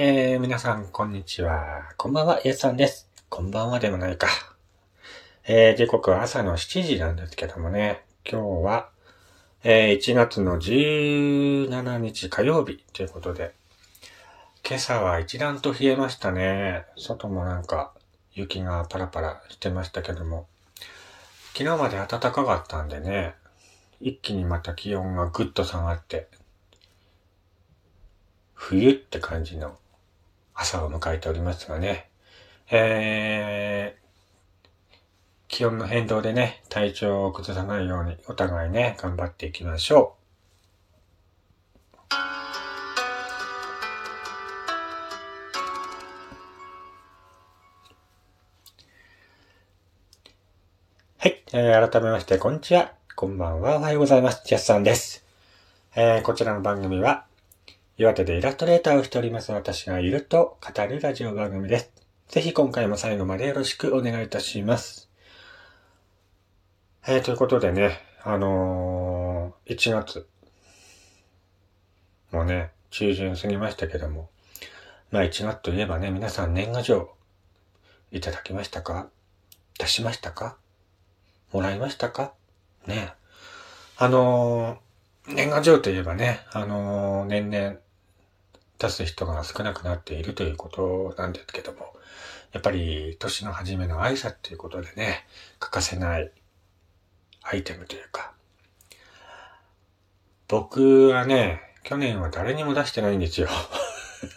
えー、皆さん、こんにちは。こんばんは、イエスさんです。こんばんはでもないか。えー、時刻は朝の7時なんですけどもね、今日は、えー、1月の17日火曜日ということで、今朝は一段と冷えましたね。外もなんか雪がパラパラしてましたけども、昨日まで暖かかったんでね、一気にまた気温がぐっと下がって、冬って感じの朝を迎えておりますがね。えー、気温の変動でね、体調を崩さないようにお互いね、頑張っていきましょう。はい、えー改めまして、こんにちは。こんばんは。おはようございます。ジャスさんです。えーこちらの番組は、岩手でイラストレーターをしております。私がいると語るラジオ番組です。ぜひ今回も最後までよろしくお願いいたします。えー、ということでね、あのー、1月、もうね、中旬過ぎましたけども、まあ1月といえばね、皆さん年賀状いただきましたか？出しましたか？もらいましたか？ね。あのー、年賀状といえばね、あのー年々出す人が少なくなっているということなんですけども、やっぱり年の初めの挨拶ということでね、欠かせないアイテムというか、僕はね、去年は誰にも出してないんですよ。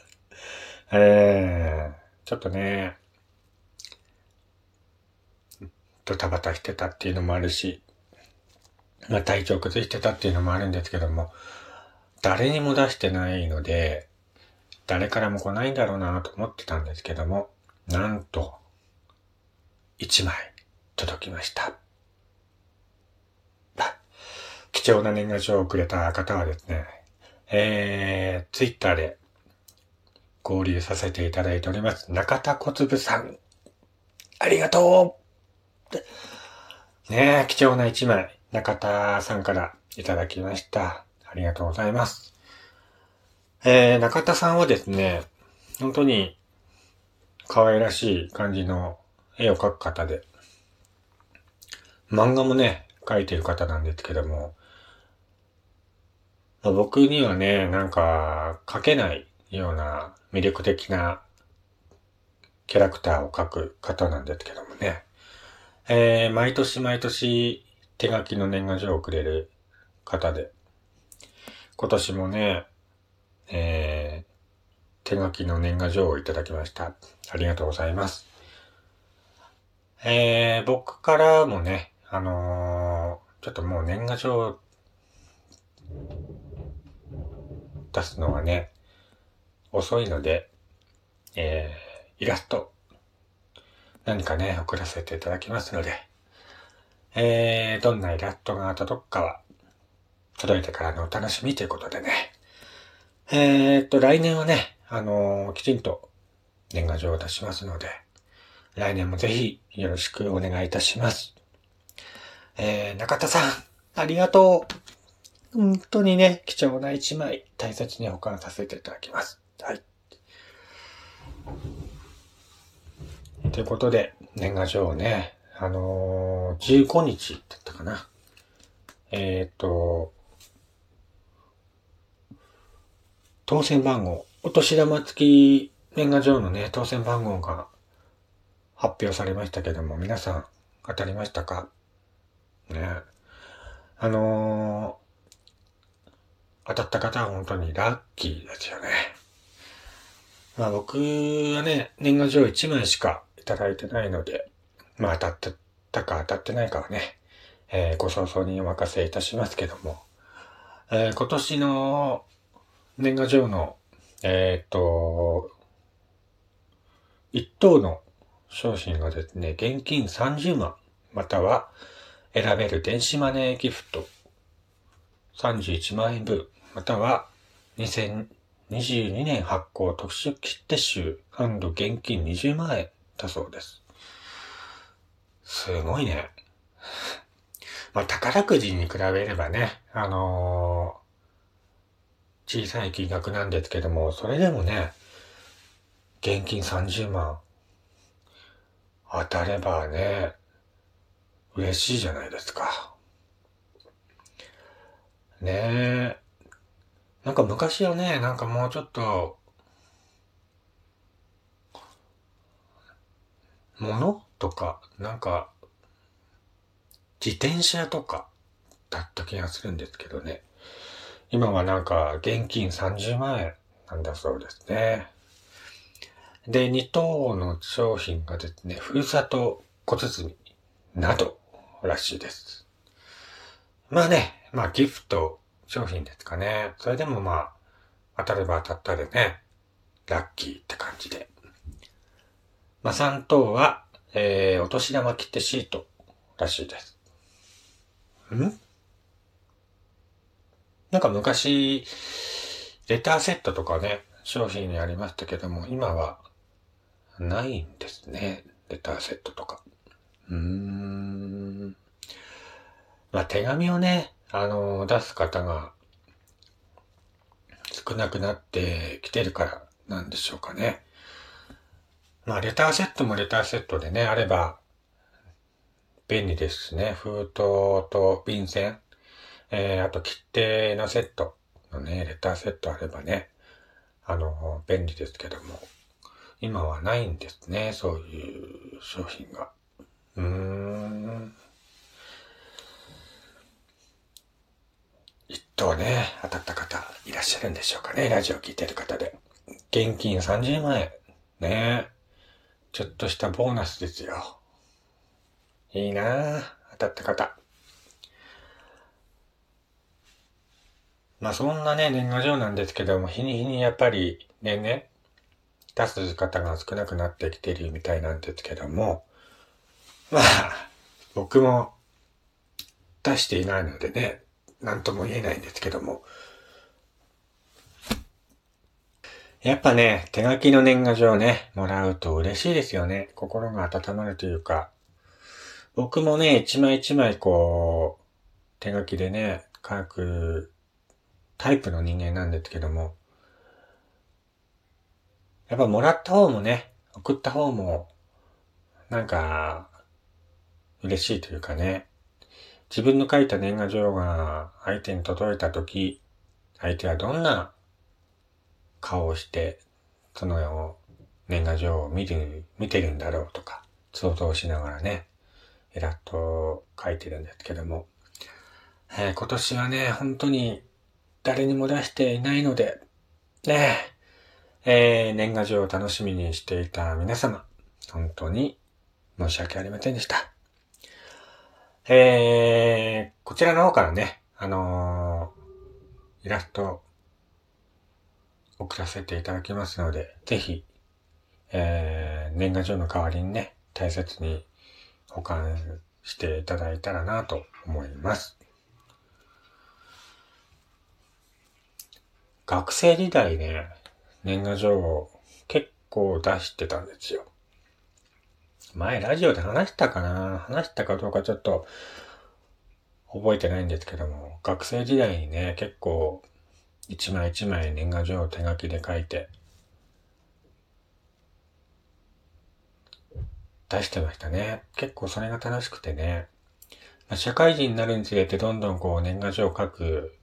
えー、ちょっとね、ドタバタしてたっていうのもあるし、まあ体調崩してたっていうのもあるんですけども、誰にも出してないので、誰からも来ないんだろうなと思ってたんですけども、なんと、1枚届きました。貴重な年賀状をくれた方はですね、えー、ツイッターで合流させていただいております。中田小粒さん。ありがとうねえ、貴重な1枚、中田さんからいただきました。ありがとうございます。えー、中田さんはですね、本当に可愛らしい感じの絵を描く方で、漫画もね、描いてる方なんですけども、まあ僕にはね、なんか描けないような魅力的なキャラクターを描く方なんですけどもね、えー、毎年毎年手書きの年賀状をくれる方で、今年もね、えー、手書きの年賀状をいただきました。ありがとうございます。えー、僕からもね、あのーちょっともう年賀状出すのはね、遅いので、えー、イラスト、何かね、送らせていただきますので、えー、どんなイラストが届くかは、届いてからのお楽しみということでね、えーっと、来年はね、あのーきちんと年賀状を出しますので、来年もぜひよろしくお願いいたします。えー、中田さん、ありがとう。本当にね、貴重な一枚、大切に保管させていただきます。はい。ということで、年賀状をね、あのー、15日だったかな。えーっと、当選番号、お年玉付き年賀状のね、当選番号が発表されましたけども、皆さん当たりましたか？ね。あのー当たった方は本当にラッキーですよね。まあ僕はね、年賀状1枚しかいただいてないので、まあ当たったか当たってないかはね、えーご想像にお任せいたしますけども、えー今年の年賀状の、えーっと、一等の商品がですね、現金30万、または選べる電子マネーギフト31万円分、または2022年発行特殊切手集現金20万円だそうです。すごいね。まあ、宝くじに比べればね、あの小さい金額なんですけども、それでもね、現金30万当たればね、嬉しいじゃないですか。ねえ。なんか昔はね、なんかもうちょっと、物とか、なんか、自転車とか、だった気がするんですけどね。今はなんか、現金30万円なんだそうですね。で、2等の商品がですね、ふるさと小包などらしいです。まあね、まあギフト商品ですかね。それでもまあ、当たれば当たったでね、ラッキーって感じで。まあ3等は、えー、お年玉切手シートらしいです。ん？なんか昔、レターセットとかね、商品にありましたけども、今はないんですね。レターセットとか。うーん。まあ、手紙をね、あの、出す方が少なくなってきてるからなんでしょうかね。まあ、レターセットもレターセットでね、あれば便利ですしね。封筒と便箋、えー、あと切手のセットのね、レターセットあればね、あの、便利ですけども。今はないんですね、そういう商品が。うーん。一等ね、当たった方いらっしゃるんでしょうかね、ラジオ聞いてる方で。現金30万円。ねちょっとしたボーナスですよ。いいな当たった方。まあそんなね、年賀状なんですけども、日に日にやっぱり年々出す方が少なくなってきてるみたいなんですけども、まあ、僕も出していないのでね、なんとも言えないんですけども、やっぱね、手書きの年賀状ね、もらうと嬉しいですよね。心が温まるというか、僕もね、一枚一枚こう、手書きでね、書くタイプの人間なんですけども、やっぱもらった方もね、送った方も、なんか、嬉しいというかね、自分の書いた年賀状が相手に届いたとき、相手はどんな顔をして、その年賀状を見る、見てるんだろうとか、想像しながらね、イラッと書いてるんですけども、えー、今年はね、本当に誰にも出していないので、ねえー、年賀状を楽しみにしていた皆様、本当に申し訳ありませんでした。えー、こちらの方からね、あのー、イラスト送らせていただきますので、ぜひ、えー、年賀状の代わりにね、大切に保管していただいたらなと思います。学生時代ね、年賀状を結構出してたんですよ。前ラジオで話したかな？話したかどうかちょっと覚えてないんですけども、学生時代にね、結構一枚一枚年賀状を手書きで書いて出してましたね。結構それが楽しくてね。社会人になるにつれてどんどんこう年賀状を書く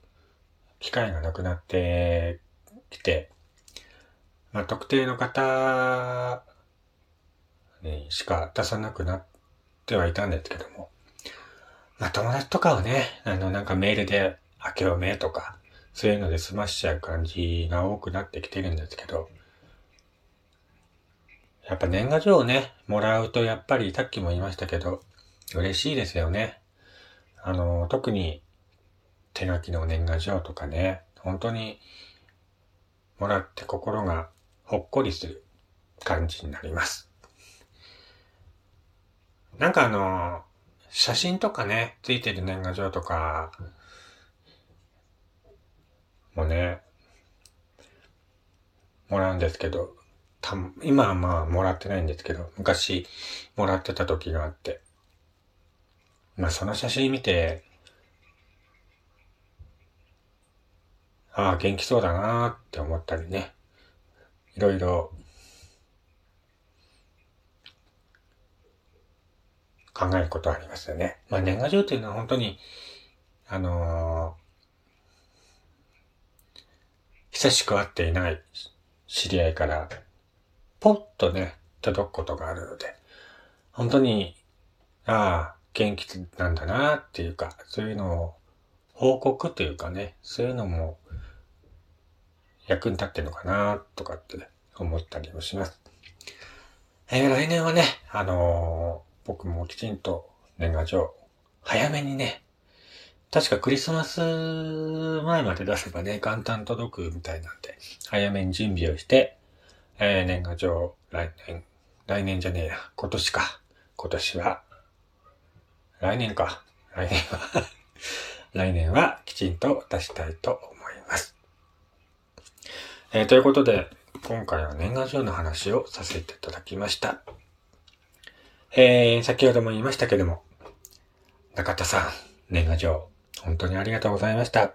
機会がなくなってきて、まあ、特定の方にしか出さなくなってはいたんですけども、まあ、友達とかはね、あの、なんかメールで、明けおめとか、そういうので済ましちゃう感じが多くなってきてるんですけど、やっぱ年賀状をね、もらうとやっぱりさっきも言いましたけど、嬉しいですよね。あの、特に手書きの年賀状とかね、本当にもらって心がほっこりする感じになります。なんかあの、写真とかね、ついてる年賀状とか、もね、もらうんですけど、た今はまあもらってないんですけど、昔もらってた時があって、まあその写真見て、ああ、元気そうだなーって思ったりね。いろいろ考えることありますよね。まあ年賀状というのは本当に、あのー、久しく会っていない知り合いから、ポッとね、届くことがあるので、本当に、ああ、元気なんだなっていうか、そういうのを報告というかね、そういうのも役に立ってるのかなとかって思ったりもします。えー、来年はね、あのー、僕もきちんと年賀状、早めにね、確かクリスマス前まで出せばね、元旦届くみたいなんで、早めに準備をして、えー、年賀状、来年、来年じゃねえや、今年か。今年は、来年か。来年は来年はきちんと出したいと思います。えー、ということで、今回は年賀状の話をさせていただきました。えー、先ほども言いましたけども、中田さん、年賀状、本当にありがとうございました。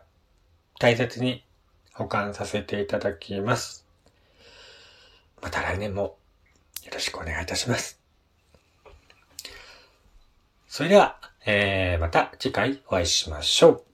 大切に保管させていただきます。また来年もよろしくお願いいたします。それでは、えー、また次回お会いしましょう。